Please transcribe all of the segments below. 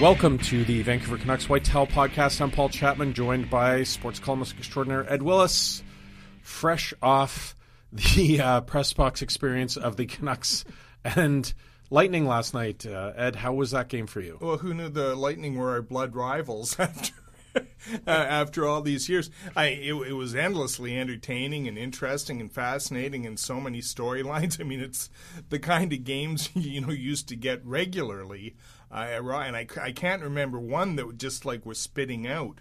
Welcome to the Vancouver Canucks Whitetail Podcast. I'm Paul Chapman, joined by sports columnist extraordinaire Ed Willes, fresh off the uh, press box experience of the Canucks and Lightning last night. Uh, Ed, how was that game for you? Well, who knew the Lightning were our blood rivals after uh, after all these years? I it, it was endlessly entertaining and interesting and fascinating, and so many storylines. I mean, it's the kind of games you know used to get regularly. Uh, and I, I can't remember one that just like was spitting out.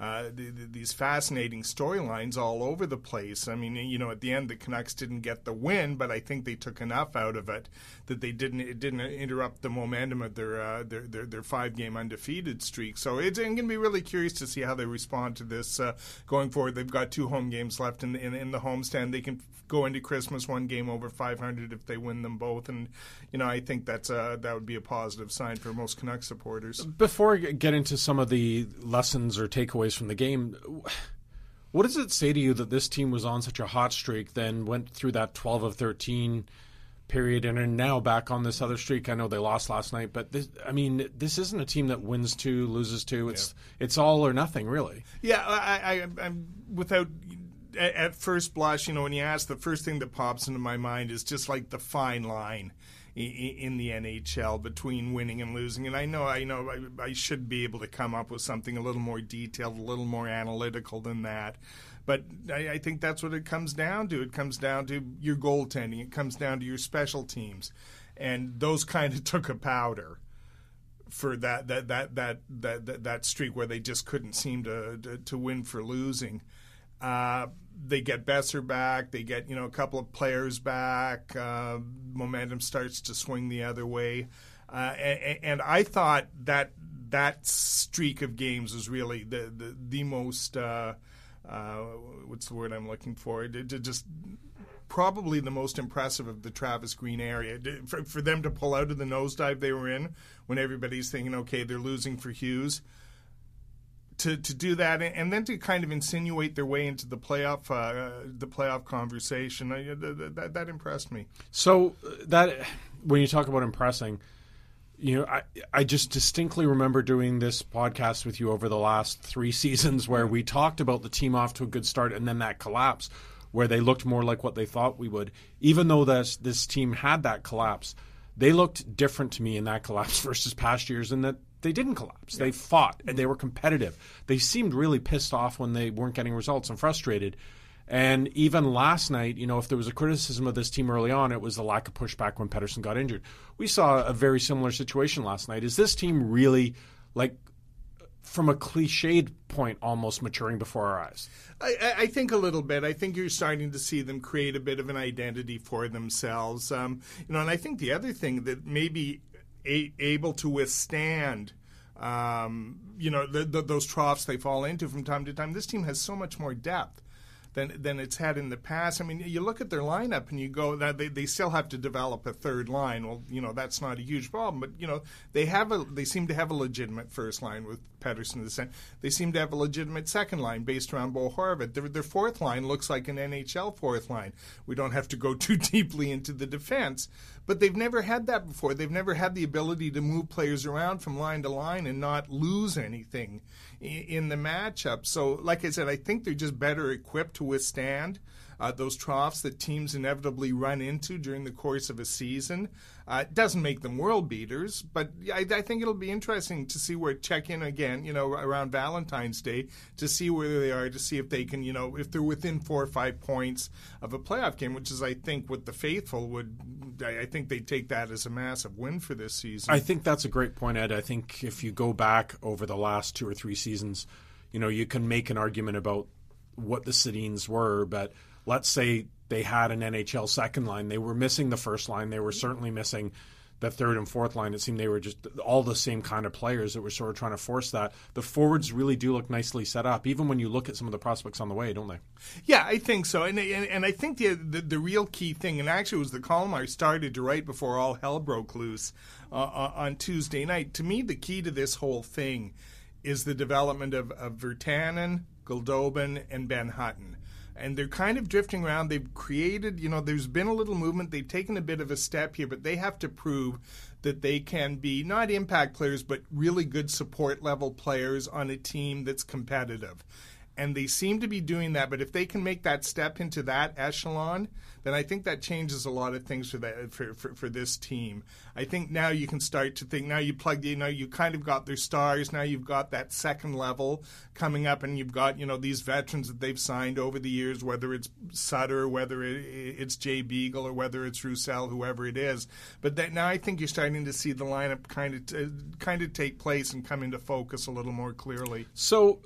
Uh, the, the, these fascinating storylines all over the place. I mean, you know, at the end the Canucks didn't get the win, but I think they took enough out of it that they didn't it didn't interrupt the momentum of their uh, their, their, their five game undefeated streak. So it's I'm going to be really curious to see how they respond to this uh, going forward. They've got two home games left in, in in the homestand. They can go into Christmas one game over 500 if they win them both, and you know I think that's a, that would be a positive sign for most Canucks supporters. Before I get into some of the lessons or takeaways from the game, what does it say to you that this team was on such a hot streak, then went through that 12 of 13 period, and are now back on this other streak? I know they lost last night, but this, I mean, this isn't a team that wins two, loses two. It's yeah. it's all or nothing, really. Yeah, I, I, I'm without at first blush, you know, when you ask, the first thing that pops into my mind is just like the fine line in the NHL between winning and losing. And I know, I know, I, I, should be able to come up with something a little more detailed, a little more analytical than that. But I, I think that's what it comes down to. It comes down to your goaltending. It comes down to your special teams, and those kind of took a powder for that that that that that that, that streak where they just couldn't seem to to, to win for losing. Uh, they get Boeser back. They get you know a couple of players back. Uh, momentum starts to swing the other way, uh, and, and, I thought that that streak of games was really the the, the most uh, uh what's the word I'm looking for? It just probably the most impressive of the Travis Green area. For, for them to pull out of the nosedive they were in when everybody's thinking, okay, they're losing for Hughes to, to do that and then to kind of insinuate their way into the playoff uh, the playoff conversation that, that impressed me. So uh, that when you talk about impressing, you know, I I just distinctly remember doing this podcast with you over the last three seasons where we talked about the team off to a good start and then that collapse where they looked more like what they thought we would. Even though this this team had that collapse, they looked different to me in that collapse versus past years, and that they didn't collapse. They fought and they were competitive. They seemed really pissed off when they weren't getting results and frustrated. And even last night, you know, if there was a criticism of this team early on, it was the lack of pushback when Pettersson got injured. We saw a very similar situation last night. Is this team really like from a cliched point almost maturing before our eyes? I, I, think a little bit. I think you're starting to see them create a bit of an identity for themselves. Um, you know, and I think the other thing that maybe a- able to withstand um, you know the, the, those troughs they fall into from time to time. This team has so much more depth. than than it's had in the past. I mean, you look at their lineup and you go that they, they still have to develop a third line. Well, you know that's not a huge problem, but you know they have a they seem to have a legitimate first line with Pettersson the center. They seem to have a legitimate second line based around Bo Horvat. Their, their fourth line looks like an NHL fourth line. We don't have to go too deeply into the defense, but they've never had that before. They've never had the ability to move players around from line to line and not lose anything in the matchup. So, like I said, I think they're just better equipped to withstand uh, those troughs that teams inevitably run into during the course of a season. Uh, it doesn't make them world beaters, but I, I, think it'll be interesting to see where check in again, you know, around Valentine's Day to see where they are, to see if they can, you know, if they're within four or five points of a playoff game, which is, I think, what the faithful would. I, I think they take that as a massive win for this season. I think that's a great point, Ed. I think if you go back over the last two or three seasons, you know, you can make an argument about what the Sedins were, but let's say they had an NHL second line. They were missing the first line. They were certainly missing the third and fourth line. It seemed they were just all the same kind of players that were sort of trying to force that. The forwards really do look nicely set up, even when you look at some of the prospects on the way, don't they? Yeah, I think so. And and, and I think the, the, the real key thing, and actually was the column I started to write before all hell broke loose uh, uh on Tuesday night. To me, the key to this whole thing is the development of, of Virtanen, Goldobin, and Ben Hutton and they're kind of drifting around. They've created, you know, there's been a little movement. They've taken a bit of a step here, but they have to prove that they can be not impact players, but really good support level players on a team that's competitive. And they seem to be doing that, but if they can make that step into that echelon, then I think that changes a lot of things for that for, for, for this team. I think now you can start to think now you plugged you know you kind of got their stars now you've got that second level coming up and you've got you know these veterans that they've signed over the years whether it's Sutter whether it's Jay Beagle or whether it's Roussel whoever it is but that now I think you're starting to see the lineup kind of t- kind of take place and come into focus a little more clearly. So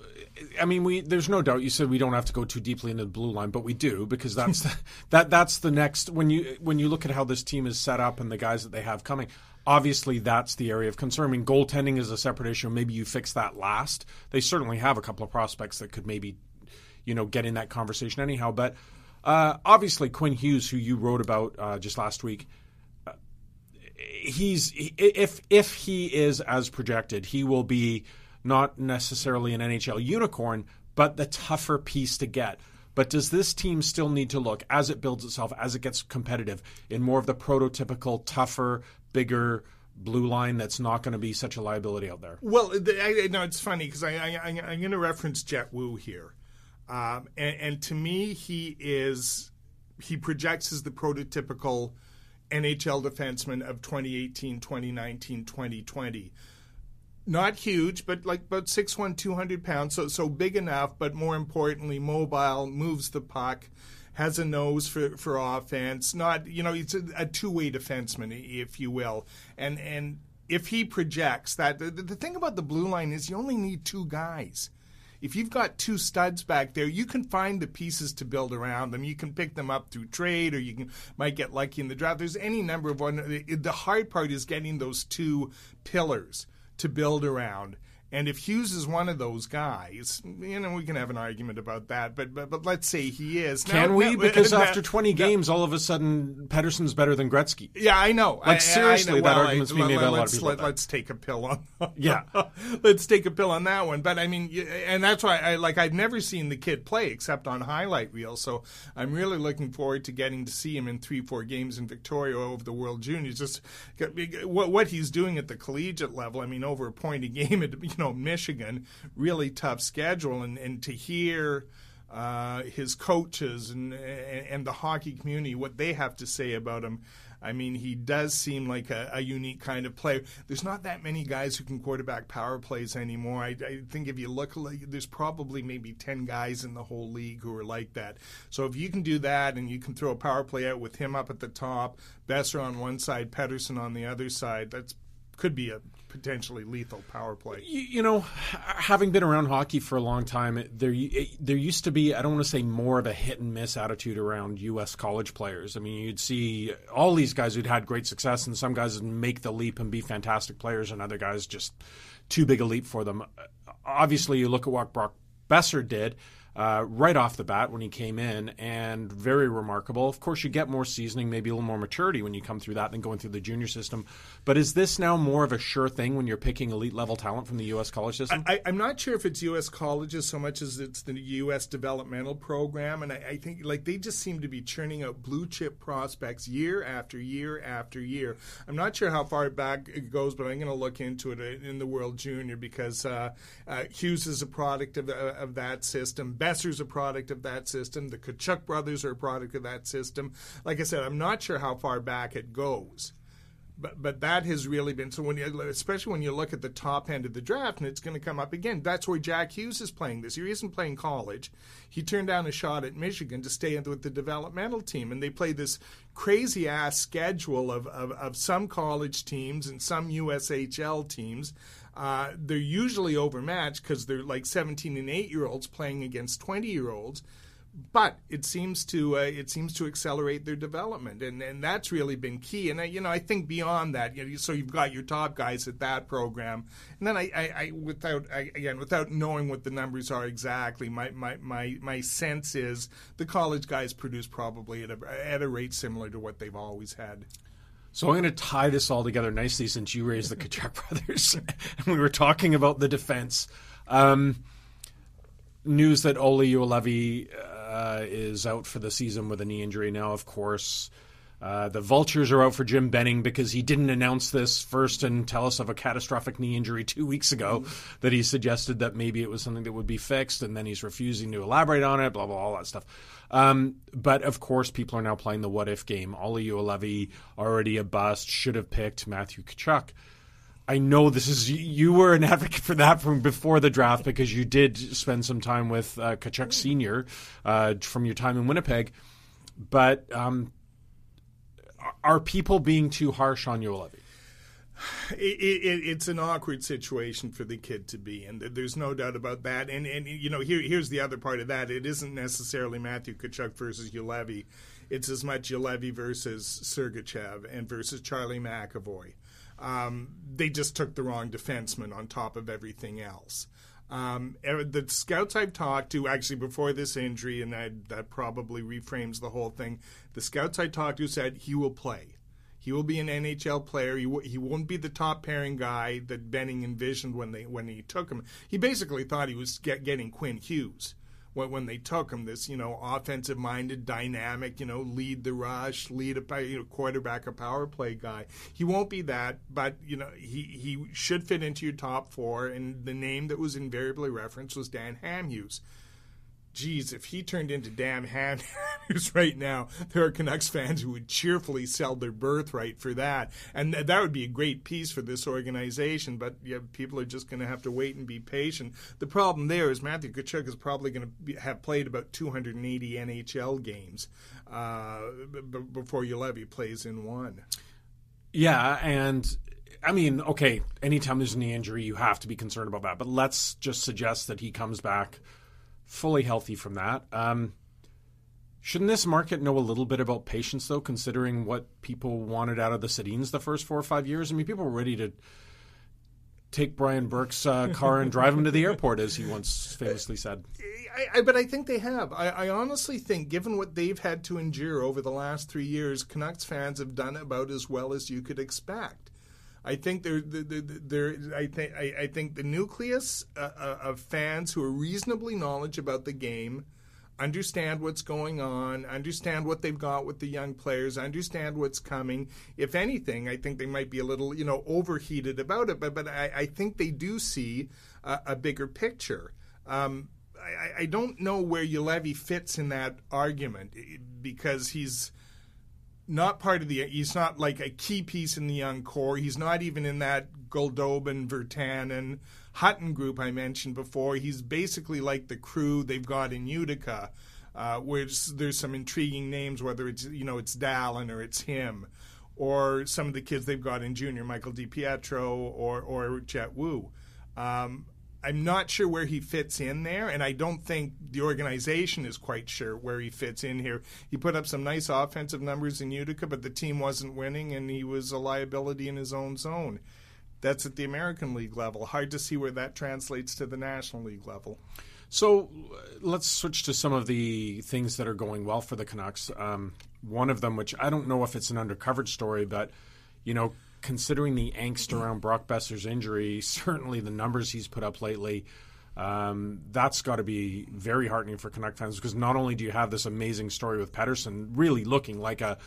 I mean we there's no doubt you said we don't have to go too deeply into the blue line but we do because that's that that that's the next when you when you look at how this team is set up and the guys that they have coming Obviously, that's the area of concern. I mean, goaltending is a separate issue. Maybe you fix that last. They certainly have a couple of prospects that could maybe, you know, get in that conversation anyhow. But uh, obviously, Quinn Hughes, who you wrote about uh, just last week, uh, he's if if he is as projected, he will be not necessarily an NHL unicorn, but the tougher piece to get. But does this team still need to look as it builds itself, as it gets competitive, in more of the prototypical, tougher, bigger blue line that's not going to be such a liability out there? Well, I, no, it's funny because I, I, am going to reference Jett Woo here. Um, and, and to me, he is he projects as the prototypical NHL defenseman of 2018, 2019, 2020 not huge, but like about 6'1", 200 pounds, so so big enough, but more importantly, mobile, moves the puck, has a nose for, for offense. Not you know, he's a, a two way defenseman, if you will, and and if he projects that, the, the thing about the blue line is you only need two guys. If you've got two studs back there, you can find the pieces to build around them. You can pick them up through trade, or you can might get lucky in the draft. There's any number of one. The hard part is getting those two pillars to build around. And if Hughes is one of those guys, you know, we can have an argument about that. But but, but let's say he is. Can now, we? Now, because now, after 20 games, all of a sudden, Pettersson's better than Gretzky. Yeah, I know. Like, seriously, I, I know. that well, argument's being made by a lot of people. Let, us take a pill on Yeah. let's take a pill on that one. But I mean, and that's why I like, I've never seen the kid play except on highlight reel. So I'm really looking forward to getting to see him in three, four games in Victoria over the World Juniors. Just what, what he's doing at the collegiate level. I mean, over a point a game at, you know, Michigan really tough schedule, and, and to hear uh, his coaches and, and the hockey community what they have to say about him. I mean, he does seem like a, a, unique kind of player. There's not that many guys who can quarterback power plays anymore. I, I, think if you look, there's probably maybe 10 guys in the whole league who are like that. So if you can do that and you can throw a power play out with him up at the top, Boeser on one side, Pettersson on the other side, that's could be a potentially lethal power play. You, you, know, having been around hockey for a long time, there there used to be I don't want to say more of a hit and miss attitude around U.S. college players. I mean, you'd see all these guys who'd had great success, and some guys make the leap and be fantastic players, and other guys just too big a leap for them. Obviously, you look at what Brock Boeser did. Uh, right off the bat when he came in, and very remarkable. Of course, you get more seasoning, maybe a little more maturity when you come through that than going through the junior system. But is this now more of a sure thing when you're picking elite level talent from the U.S. college system? I, am not sure if it's U.S. colleges so much as it's the U.S. developmental program, and I, I think like they just seem to be churning out blue chip prospects year after year after year. I'm not sure how far back it goes, but I'm going to look into it in the World Junior because uh, uh, Hughes is a product of, uh, of that system. Boeser's a product of that system. The Tkachuk brothers are a product of that system. Like I said, I'm not sure how far back it goes. But, but that has really been so when you especially when you look at the top end of the draft and it's going to come up again that's where Jack Hughes is playing this year he isn't playing college he turned down a shot at Michigan to stay with the developmental team and they play this crazy ass schedule of, of, of some college teams and some USHL teams uh, they're usually overmatched because they're like 17 and 8 year olds playing against 20 year olds. But it seems to uh, it seems to accelerate their development, and, and that's really been key. And I, you know, I think beyond that, you know, so you've got your top guys at that program, and then I, I, I without I, again without knowing what the numbers are exactly, my, my, my, my sense is the college guys produce probably at a, at a rate similar to what they've always had. So I'm going to tie this all together nicely since you raised the Tkachuk brothers and we were talking about the defense. Um, news that Olli Juolevi uh, is out for the season with a knee injury now, of course. Uh, the Vultures are out for Jim Benning because he didn't announce this first and tell us of a catastrophic knee injury two weeks ago mm-hmm. that he suggested that maybe it was something that would be fixed, and then he's refusing to elaborate on it, blah, blah, all that stuff. Um, but of course, people are now playing the what if game. Olli Juolevi, already a bust, should have picked Matthew Tkachuk. I know this is you were an advocate for that from before the draft because you did spend some time with uh, Tkachuk Senior uh, from your time in Winnipeg, but um, are people being too harsh on Juolevi? It, it, it's an awkward situation for the kid to be in. There's no doubt about that. And and you know here here's the other part of that. It isn't necessarily Matthew Tkachuk versus Juolevi. It's as much Juolevi versus Sergachev and versus Charlie McAvoy. Um, they just took the wrong defenseman on top of everything else. Um, the scouts I've talked to, actually before this injury, and that, that probably reframes the whole thing. The scouts I talked to said he will play. He will be an NHL player. He, w- he won't be the top pairing guy that Benning envisioned when they when he took him. He basically thought he was get, getting Quinn Hughes when, when they took him. This you know offensive minded, dynamic, you know lead the rush, lead a you know, quarterback, a power play guy. He won't be that, but you know he he should fit into your top four. And the name that was invariably referenced was Dan Hamhuis geez, if he turned into Dan Hamhuis right now, there are Canucks fans who would cheerfully sell their birthright for that. And th- that would be a great piece for this organization, but yeah, people are just going to have to wait and be patient. The problem there is Matthew Tkachuk is probably going to have played about 280 NHL games uh, b- before Juolevi plays in one. Yeah, and I mean, okay, anytime there's an injury, you have to be concerned about that. But let's just suggest that he comes back – fully healthy from that. Um, shouldn't this market know a little bit about patience, though, considering what people wanted out of the Sedins the first four or five years? I mean, people were ready to take Brian Burke's uh, car and drive him to the airport, as he once famously said. I, I, but I think they have. I, I, honestly think, given what they've had to endure over the last three years, Canucks fans have done about as well as you could expect. I think there, there, I think, I, I, think the nucleus uh, uh, of fans who are reasonably knowledgeable about the game, understand what's going on, understand what they've got with the young players, understand what's coming. If anything, I think they might be a little, you know, overheated about it, but but I, I think they do see a, a bigger picture. Um, I, I, don't know where Juolevi fits in that argument because he's not part of the. He's not like a key piece in the young core. He's not even in that Goldobin, Virtanen, Hutton group I mentioned before. He's basically like the crew they've got in Utica, uh, where there's some intriguing names, whether it's you know it's Dallin or it's him, or some of the kids they've got in junior, Michael DiPietro or or Jett Woo. Um, I'm not sure where he fits in there, and I don't think the organization is quite sure where he fits in here. He put up some nice offensive numbers in Utica, but the team wasn't winning, and he was a liability in his own zone. That's at the American League level. Hard to see where that translates to the National League level. So let's switch to some of the things that are going well for the Canucks. Um, one of them, which I don't know if it's an undercovered story, but you know, considering the angst around Brock Boeser's injury, certainly the numbers he's put up lately, um, that's got to be very heartening for Canuck fans because not only do you have this amazing story with Pettersson really looking like a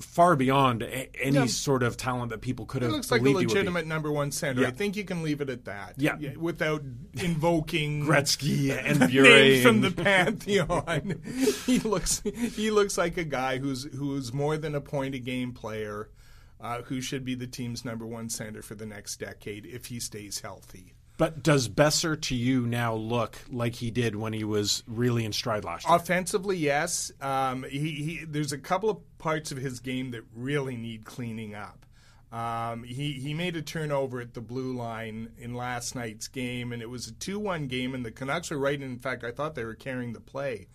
far beyond a- any Yeah. sort of talent that people could It have looks like a believed he would be. legitimate number one center. Yeah. I think you can leave it at that. Yeah. without invoking Gretzky and names from the pantheon. he looks he looks like a guy who's who's more than a point a game player, uh, who should be the team's number one center for the next decade if he stays healthy. But does Boeser to you now look like he did when he was really in stride last year? Offensively, yes. Um, he, he there's a couple of parts of his game that really need cleaning up. Um, he he made a turnover at the blue line in last night's game, and it was a two-one game, and the Canucks were right. In fact, I thought they were carrying the play.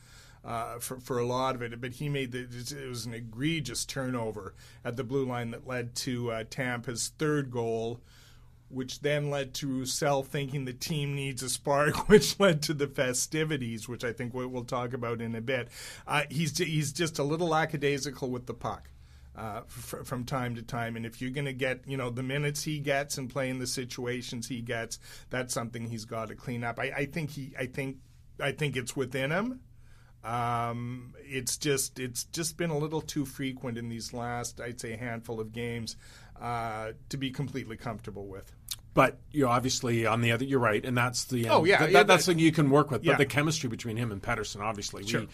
Uh, for for a lot of it, but he made the it was an egregious turnover at the blue line that led to uh, Tampa's third goal, which then led to Roussel thinking the team needs a spark, which led to the festivities, which I think we- we'll talk about in a bit. Uh, he's he's just a little lackadaisical with the puck. Uh, f- from time to time, and if you're going to get, you know, the minutes he gets and play in the situations he gets, that's something he's got to clean up. I, I think he, I think, I think it's within him. Um, it's just it's just been a little too frequent in these last, I'd say, handful of games uh, to be completely comfortable with. But you know, obviously on the other, you're right, and that's the Oh, yeah, that, yeah, that's that- something you can work with. yeah. But the chemistry between him and Pettersson, obviously, Sure. we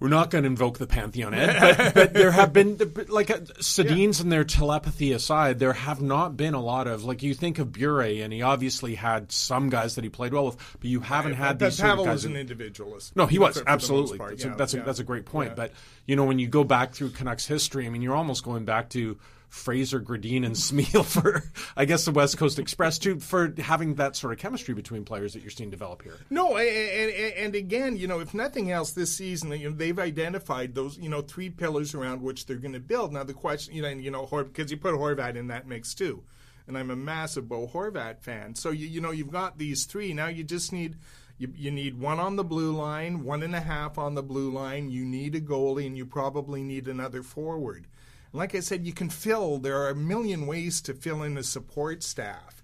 we're not going to invoke the pantheon, Ed. But, but there have been like uh, Sedin's and their telepathy aside, there have not been a lot of like you think of Bure, and he obviously had some guys that he played well with, but you haven't had But these Pavel guys. was an individualist. No, he was for the most absolutely. part, that's, yeah, a, that's, yeah. a, that's a great point. Yeah. But you know, when you go back through Canucks history, I mean, you're almost going back to Fraser, Gradin, and Smyl for, I guess, the West Coast Express too, for having that sort of chemistry between players that you're seeing develop here. No, and, and, and again, you know, if nothing else, this season, you know, they've identified those, you know, three pillars around which they're going to build. Now, the question, you know, and, you know, because you put Horvat in that mix too, and I'm a massive Bo Horvat fan. So you, you know, you've got these three. Now you just need. You, you need one on the blue line, one and a half on the blue line. You need a goalie, and you probably need another forward. Like I said, you can fill. There are a million ways to fill in a support staff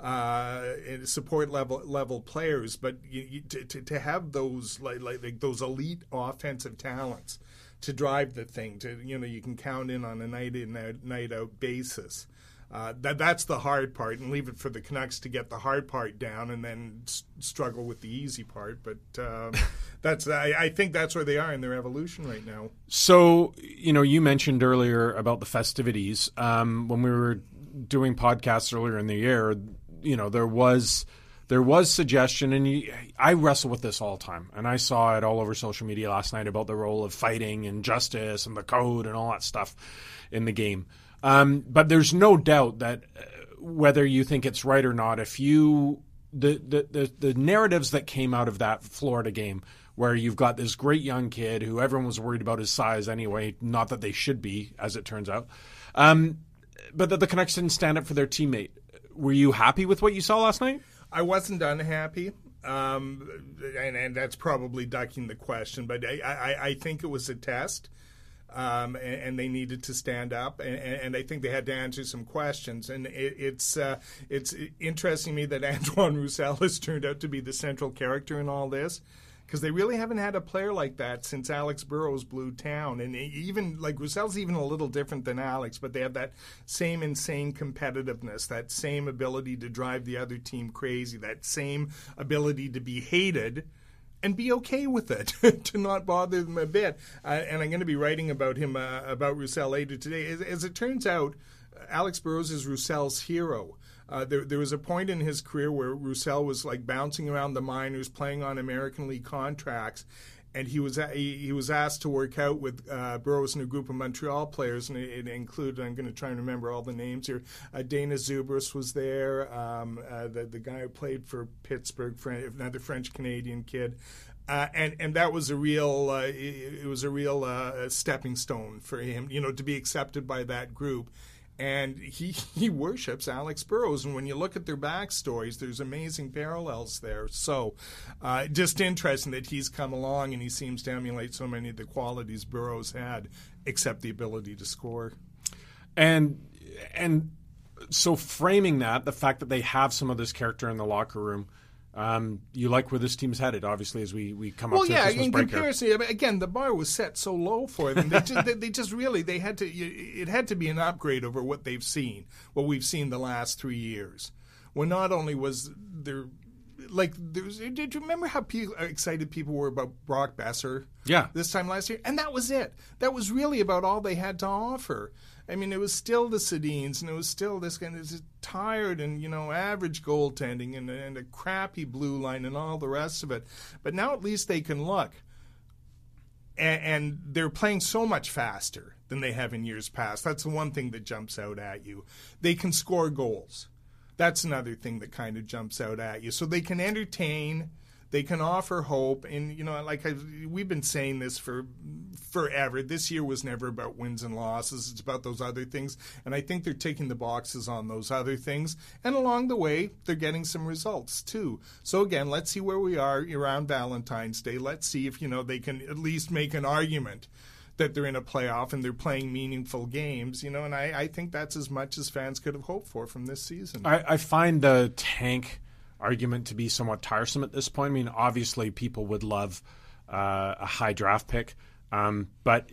uh, support level level players, but you, you, to, to to have those like, like those elite offensive talents to drive the thing, to you know you can count in on a night in night out basis. Uh, that that's the hard part, and leave it for the Canucks to get the hard part down, and then s- struggle with the easy part. But um, that's I, I think that's where they are in their evolution right now. So, you know, you mentioned earlier about the festivities. Um, when we were doing podcasts earlier in the year, you know, there was there was suggestion, and you, I wrestle with this all the time, and I saw it all over social media last night about the role of fighting and justice and the code and all that stuff in the game. Um, but there's no doubt that uh, whether you think it's right or not, if you the, the, the, the narratives that came out of that Florida game, where you've got this great young kid who everyone was worried about his size anyway, not that they should be, as it turns out, um, but that the Canucks didn't stand up for their teammate. Were you happy with what you saw last night? I wasn't unhappy, um, and, and that's probably ducking the question, but I, I, I think it was a test. Um, and, and they needed to stand up, and, and I think they had to answer some questions. And it, it's uh, it's interesting to me that Antoine Roussel has turned out to be the central character in all this, because they really haven't had a player like that since Alex Burrows blew town. And even like Roussel's even a little different than Alex, but they have that same insane competitiveness, that same ability to drive the other team crazy, that same ability to be hated and be okay with it, to not bother them a bit. Uh, and I'm going to be writing about him, uh, about Roussel later today. As, as it turns out, Alex Burrows is Roussel's hero. Uh, there, there was a point in his career where Roussel was like bouncing around the minors, playing on American League contracts, and he was he, he was asked to work out with uh, Burrows and a group of Montreal players, and it, it included I'm going to try and remember all the names here. Uh, Dainius Zubrus was there, um, uh, the the guy who played for Pittsburgh, another French Canadian kid. Uh, and and that was a real uh, it, it was a real uh, stepping stone for him, you know, to be accepted by that group and he he worships Alex Burrows. And when you look at their backstories, there's amazing parallels there. So, uh, just interesting that he's come along and he seems to emulate so many of the qualities Burrows had, except the ability to score. And and so framing that, the fact that they have some of this character in the locker room. Um, you like where this team's headed, obviously, as we, we come well, up to yeah, the Christmas in break here. comparison, I mean, again, the bar was set so low for them. They just, they, they just really they had to. It had to be an upgrade over what they've seen, what we've seen the last three years. Well, not only was there like there was, did you remember how people, excited people were about Brock Boeser? Yeah. this time last year, and that was it. That was really about all they had to offer. I mean, it was still the Sedins, and it was still this kind of tired and you know average goaltending and, and a crappy blue line and all the rest of it. But now at least they can look, and they're playing so much faster than they have in years past. That's the one thing that jumps out at you. They can score goals. That's another thing that kind of jumps out at you. So they can entertain they can offer hope. And you know like I, we've been saying this for forever. This year was never about wins and losses. It's about those other things. And i think they're taking the boxes on those other things. And along the way they're getting some results too. So again let's see where we are around valentine's day. Let's see if you know they can at least make an argument that they're in a playoff and they're playing meaningful games, you know, and I, I think that's as much as fans could have hoped for from this season. I, I find the tank argument to be somewhat tiresome at this point. I mean, obviously, people would love uh, a high draft pick, um, but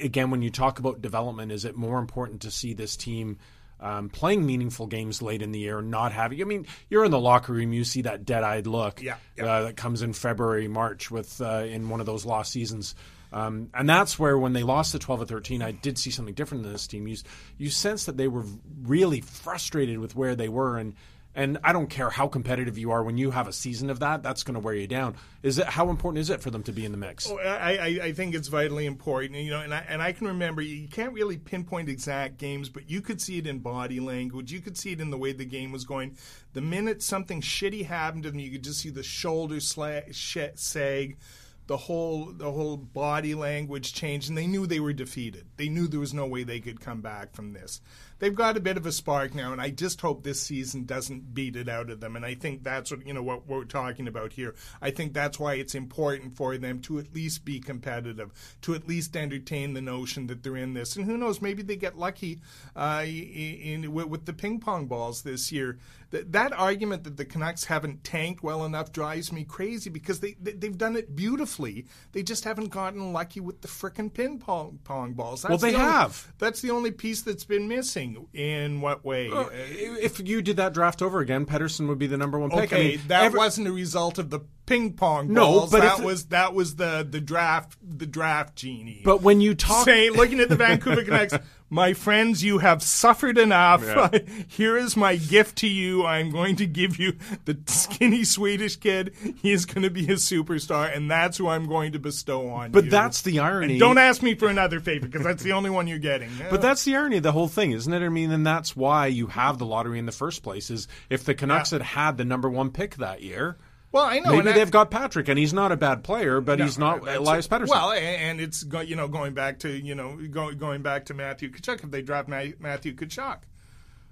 again, when you talk about development, is it more important to see this team? Um, playing meaningful games late in the year, not having. I mean, you're in the locker room, you see that dead-eyed look Yeah, yeah. Uh, that comes in February, March with uh, in one of those lost seasons. Um, and that's where, when they lost the 12 or 13, I did see something different in this team. You, you sense that they were really frustrated with where they were, and and I don't care how competitive you are when you have a season of that, that's going to wear you down. Is it how important is it for them to be in the mix? Oh, I, I, think it's vitally important, you know, and I, and I can remember you can't really pinpoint exact games, but you could see it in body language. You could see it in the way the game was going. The minute something shitty happened to them, you could just see the shoulders sla- sh- sag, the whole the whole body language changed, and they knew they were defeated. They knew there was no way they could come back from this. They've got a bit of a spark now, and I just hope this season doesn't beat it out of them. And I think that's what you know what we're talking about here. I think that's why it's important for them to at least be competitive, to at least entertain the notion that they're in this. And who knows, maybe they get lucky uh, in, in with, the ping pong balls this year. That, that argument that the Canucks haven't tanked well enough drives me crazy because they, they have done it beautifully. They just haven't gotten lucky with the frickin' ping pong, pong balls. That's Well, they the only- have. That's the only piece that's been missing. In what way? Uh, if you did that draft over again, Pettersson would be the number one pick. okay, I mean, that every- wasn't a result of the ping pong balls. No, but that was that was the the draft the draft genie. But when you talk, saying, looking at the Vancouver Canucks, my friends, you have suffered enough. Yeah. Here is my gift to you. I'm going to give you the skinny Swedish kid. He is going to be a superstar, and that's who I'm going to bestow on you. but you. that's the irony. And don't ask me for another favor because that's the only one you're getting. But that's the irony of the whole thing, isn't it? I mean, and that's why you have the lottery in the first place. Is if the Canucks Yeah. had had the number one pick that year, well, I know. maybe they've got Patrick, and he's not a bad player, but he's not Elias Pettersson. Well, and it's you know going back to you know going going back to Matthew Tkachuk. If they draft Matthew Tkachuk,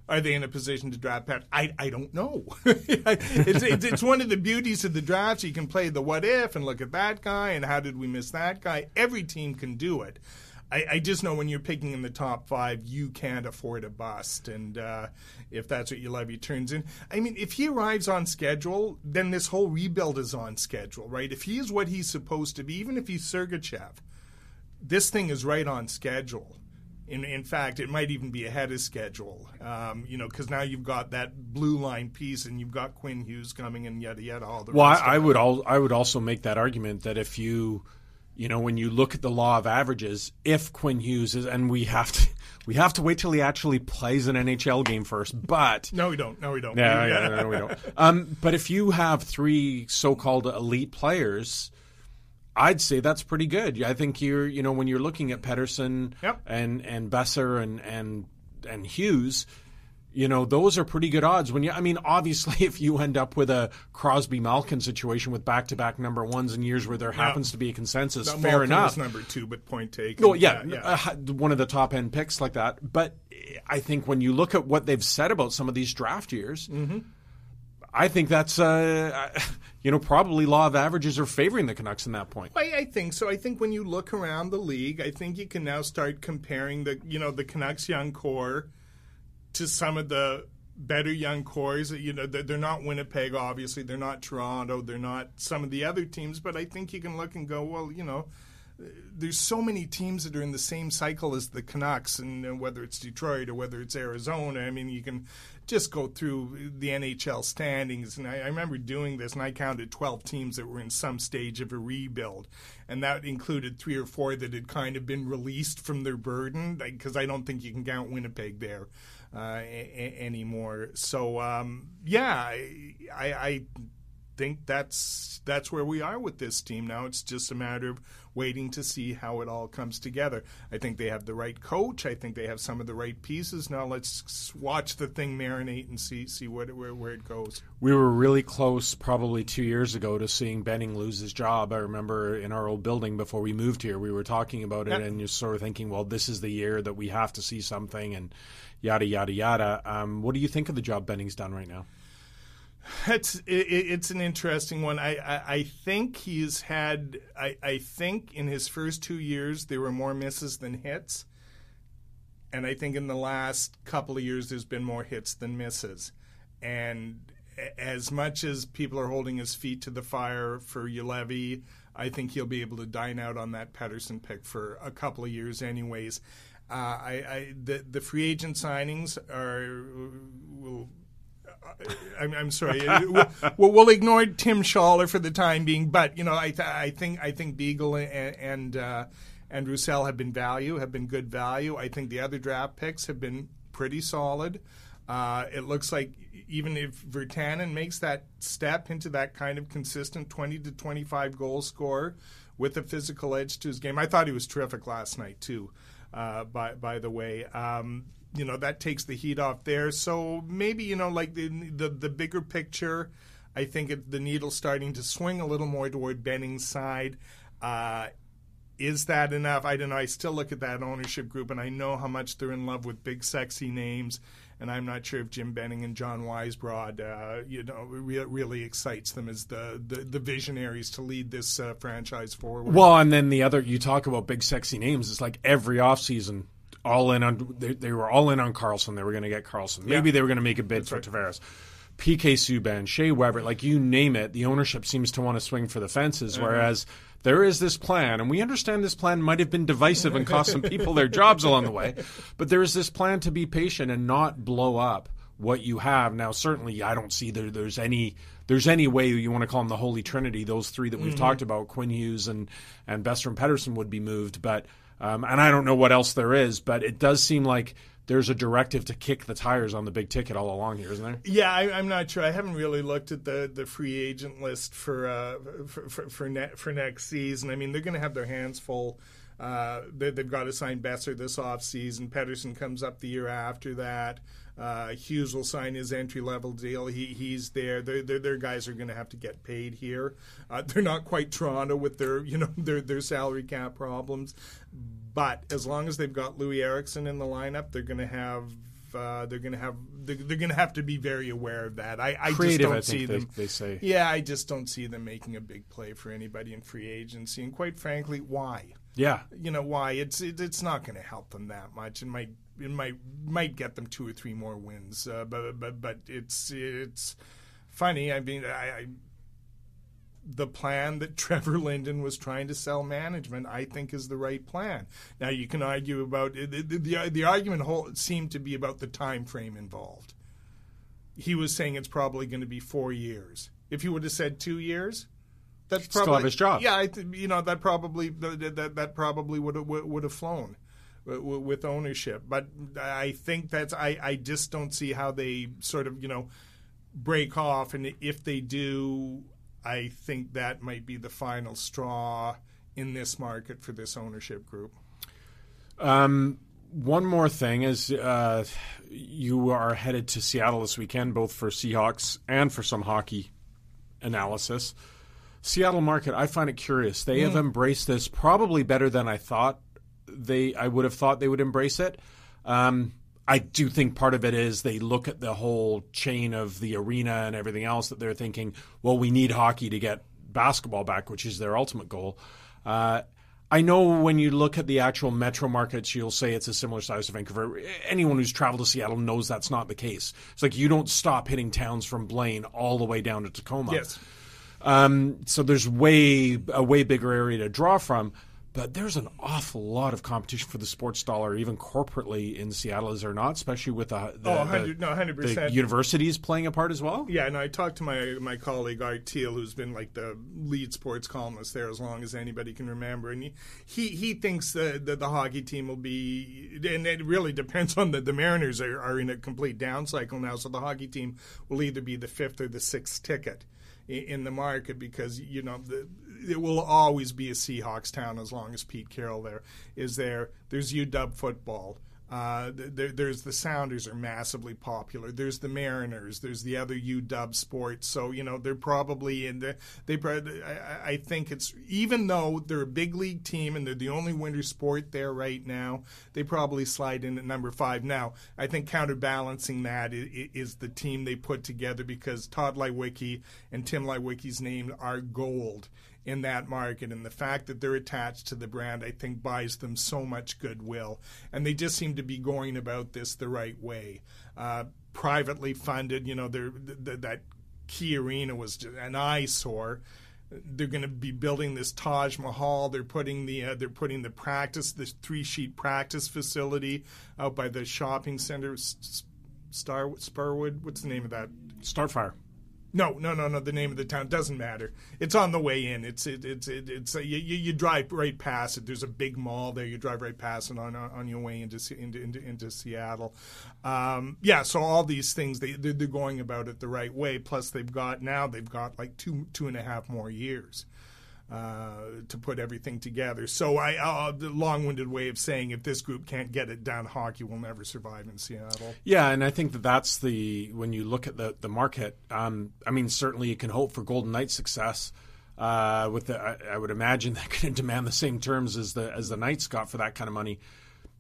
are they in a position to draft Pat? I I don't know. it's, it's it's one of the beauties of the drafts. You can play the what if and look at that guy and how did we miss that guy. Every team can do it. I, I just know when you're picking in the top five, you can't afford a bust, and uh, if that's what you love, he turns in. I mean, if he arrives on schedule, then this whole rebuild is on schedule, right? If he is what he's supposed to be, even if he's Sergachev, this thing is right on schedule. In, in fact, it might even be ahead of schedule, um, you know, because now you've got that blue line piece, and you've got Quinn Hughes coming, and yada yada, all the Well, rest. I, I would all I would also make that argument that if you, you know, when you look at the law of averages, if Quinn Hughes is, and we have to we have to wait till he actually plays an NHL game first, but No, we don't. No, we don't. yeah, yeah, no, we don't. Um, but if you have three so-called elite players, I'd say that's pretty good. I think you're, you know, when you're looking at Pettersson Yep. and and Boeser and and and Hughes, You know, those are pretty good odds. When you, I mean, obviously, if you end up with a Crosby Malkin situation with back to back number ones in years where there happens to be a consensus, fair Malkin enough. number two, but point taken. Well, yeah, yeah. uh, one of the top end picks like that. But I think when you look at what they've said about some of these draft years, Mm-hmm. I think that's uh, you know probably law of averages are favoring the Canucks in that point. I, I think so. I think when you look around the league, I think you can now start comparing the you know the Canucks young core to some of the better young cores. You know they're, not Winnipeg, obviously. They're not Toronto. They're not some of the other teams. But I think you can look and go, well, you know. There's so many teams that are in the same cycle as the Canucks, and whether it's Detroit or whether it's Arizona, I mean, you can just go through the NHL standings. And I, I remember doing this, and I counted 12 teams that were in some stage of a rebuild. And that included three or four that had kind of been released from their burden, because I don't think you can count Winnipeg there a- a- anymore. So, um, yeah, I, I, I think that's that's where we are with this team now. It's just a matter of waiting to see how it all comes together. I think they have the right coach. I think they have some of the right pieces. Now let's watch the thing marinate and see see what where, where it goes. We were really close, probably two years ago, to seeing Benning lose his job. I remember in our old building before we moved here, we were talking about it, Yeah. and you're sort of thinking, well, this is the year that we have to see something, and yada yada yada. Um, what do you think of the job Benning's done right now? It's it, it's an interesting one. I, I, I think he's had. I, I think in his first two years there were more misses than hits, and I think in the last couple of years there's been more hits than misses. And as much as people are holding his feet to the fire for Juolevi, I think he'll be able to dine out on that Pettersson pick for a couple of years, anyways. Uh, I, I the the free agent signings are will I'm, I'm sorry. we'll, we'll ignore Tim Schaller for the time being, but you know, I, th- I think I think Beagle and and, uh, and Roussel have been value, have been good value. I think the other draft picks have been pretty solid. Uh, it looks like even if Virtanen makes that step into that kind of consistent 20 to 25 goal scorer with a physical edge to his game, I thought he was terrific last night too. Uh, by by the way, um, you know that takes the heat off there. So maybe you know like the the, the bigger picture. I think it, the needle's starting to swing a little more toward Benning's side. Uh, is that enough? I don't know. I still look at that ownership group, and I know how much they're in love with big, sexy names. And I'm not sure if Jim Benning and John Weisbrod, uh, you know, re- really excites them as the, the, the visionaries to lead this uh, franchise forward. Well, and then the other, you talk about big sexy names. It's like every offseason, all in on, they, they were all in on Carlson. They were going to get Carlson. Maybe Yeah. they were going to make a bid for Tavares. PK Subban, Shea Weber, like you name it, the ownership seems to want to swing for the fences. Mm-hmm. Whereas there is this plan, and we understand this plan might have been divisive and cost some people their jobs along the way, but there is this plan to be patient and not blow up what you have. Now, certainly, I don't see there, there's any there's any way you want to call them the Holy Trinity. Those three that we've mm-hmm. talked about, Quinn Hughes and and Bestrom Pettersson, would be moved, but um, and I don't know what else there is, but it does seem like there's a directive to kick the tires on the big ticket all along here, isn't there? Yeah, I, I'm not sure. I haven't really looked at the, the free agent list for uh, for for for, ne- for next season. I mean, they're going to have their hands full. Uh, they, they've got to sign Boeser this offseason. Pettersson comes up the year after that. Uh, Hughes will sign his entry level deal. He he's there. Their their their guys are going to have to get paid here. Uh, they're not quite Toronto with their you know their their salary cap problems, but as long as they've got Loui Eriksson in the lineup, they're going to have uh, they're going to have they're, they're going to have to be very aware of that. I, I Creative, just don't I see they- them. they say. Yeah, I just don't see them making a big play for anybody in free agency. And quite frankly, why? Yeah. You know why? It's it, it's not going to help them that much. It might it might might get them two or three more wins. Uh, but but but it's it's funny. I mean, I. I the plan that Trevor Linden was trying to sell management, I think, is the right plan. Now you can argue about the the, the, argument whole seemed to be about the time frame involved. He was saying it's probably going to be four years. If he would have said two years, that's Still probably have his job. Yeah, I th- you know that probably that that, probably would have would have flown with ownership. But I think that's I I just don't see how they sort of you know break off, and if they do, I think that might be the final straw in this market for this ownership group. Um, one more thing is uh, you are headed to Seattle this weekend, both for Seahawks and for some hockey analysis. Seattle market, I find it curious. They have embraced this probably better than I thought they. I would have thought they would embrace it. Um, I do think part of it is they look at the whole chain of the arena and everything else that they're thinking, well, we need hockey to get basketball back, which is their ultimate goal. Uh, I know when you look at the actual metro markets, you'll say it's a similar size to Vancouver. Anyone who's traveled to Seattle knows that's not the case. It's like you don't stop hitting towns from Blaine all the way down to Tacoma. Yes. Um, so there's way a way bigger area to draw from. But there's an awful lot of competition for the sports dollar, even corporately in Seattle, is there not? Especially with the, the, Oh, the- no, 100%. the universities playing a part as well. Yeah, and I talked to my my colleague Art Thiel, who's been like the lead sports columnist there as long as anybody can remember, and he he, he thinks that, that the hockey team will be, and it really depends on the the Mariners are, are in a complete down cycle now, so the hockey team will either be the fifth or the sixth ticket in the market because you know the, it will always be a Seahawks town as long as Pete Carroll there is there. There's UW football. Uh, there, there's the Sounders are massively popular. There's the Mariners. There's the other UW sports. So you know they're probably in the. They. prob- I, I think it's even though they're a big league team and they're the only winter sport there right now. They probably slide in at number five. Now I think counterbalancing that is, is the team they put together because Tod Leiweke and Tim Leiweke's name are gold in that market. And the fact that they're attached to the brand, I think, buys them so much goodwill. And they just seem to be going about this the right way. Uh, privately funded, you know, they're, th- th- that key arena was an eyesore. They're going to be building this Taj Mahal. They're putting the uh, they're putting the practice the three sheet practice facility out by the shopping center. Star Sparwood. What's the name of that? Starfire. No, no, no, no. The name of the town doesn't matter. It's on the way in. It's it, it's it, it's uh, you, you drive right past it. There's a big mall there. You drive right past it on on, your way into into into, into Seattle. Um, yeah. So all these things they they're going about it the right way. Plus they've got now they've got like two two and a half more years. Uh, to put everything together. So I, uh, the long-winded way of saying, if this group can't get it done, hockey will never survive in Seattle. Yeah, and I think that that's the when you look at the the market. Um, I mean, certainly you can hope for Golden Knights success. Uh, with the, I, I would imagine they're going to demand the same terms as the as the Knights got for that kind of money.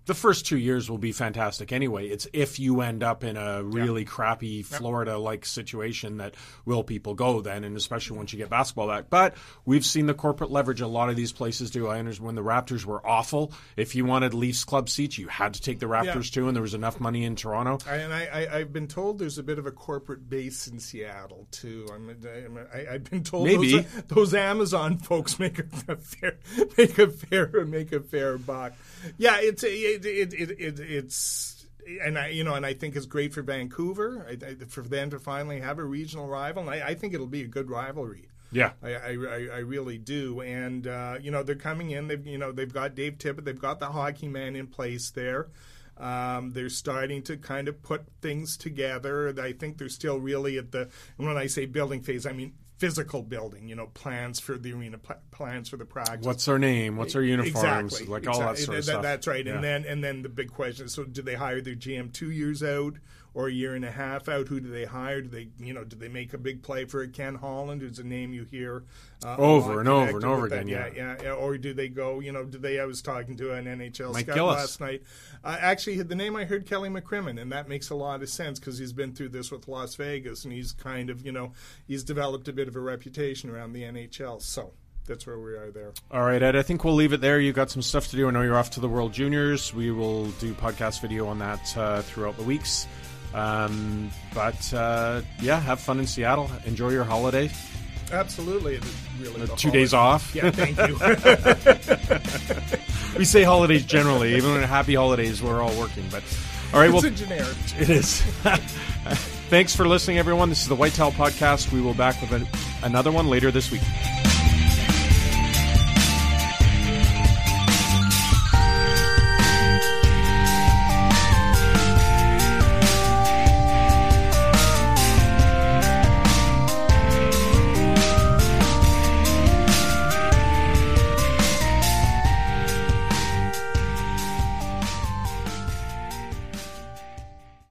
The first two years will be fantastic anyway. It's if you end up in a really crappy Florida like situation that will people go then, and especially once you get basketball back. But we've seen the corporate leverage a lot of these places do. I understand when the Raptors were awful. If you wanted Leafs club seats, you had to take the Raptors too, and there was enough money in Toronto. I, and I, I, I've been told there's a bit of a corporate base in Seattle too. I'm, I, I've been told Maybe. those, those Amazon folks make a, a fair make a fair make a fair buck. Yeah, it's it, it, it, it it's and I you know and I think it's great for Vancouver I, I, for them to finally have a regional rival. And I, I think it'll be a good rivalry. Yeah. I, I, I- I really do, and uh, you know they're coming in. They've you know they've got Dave Tippett, they've got the hockey man in place there. Um, they're starting to kind of put things together. I think they're still really at the and when I say building phase, I mean physical building. You know, plans for the arena, pl- plans for the practice. What's our name? What's our uniforms? Exactly, Like all that sort of That- stuff. That's right. Yeah. And then and then the big question is: so do they hire their GM two years out or a year and a half out? Who do they hire? Do they you know do they make a big play for Ken Holland, who's a name you hear uh, Over and over and over again, Yeah, yeah. yeah, yeah. Or do they go? You know, do they? I was talking to an NHL Mike scout Gillis. last night. Uh, actually, the name I heard Kelly McCrimmon, and that makes a lot of sense because he's been through this with Las Vegas, and he's kind of you know he's developed a bit of a reputation around the NHL. So. That's where we are there. All right, Ed. I think we'll leave it there. You've got some stuff to do. I know you're off to the World Juniors. We will do podcast video on that uh, throughout the weeks. Um, but uh, yeah, have fun in Seattle. Enjoy your holiday. Absolutely, it is really Uh, two days off. Yeah, thank you. We say holidays generally, even when happy holidays, we're all working. But all right, it's well, generic. it is. Thanks for listening, everyone. This is the Whitetail Podcast. We will back with an, another one later this week.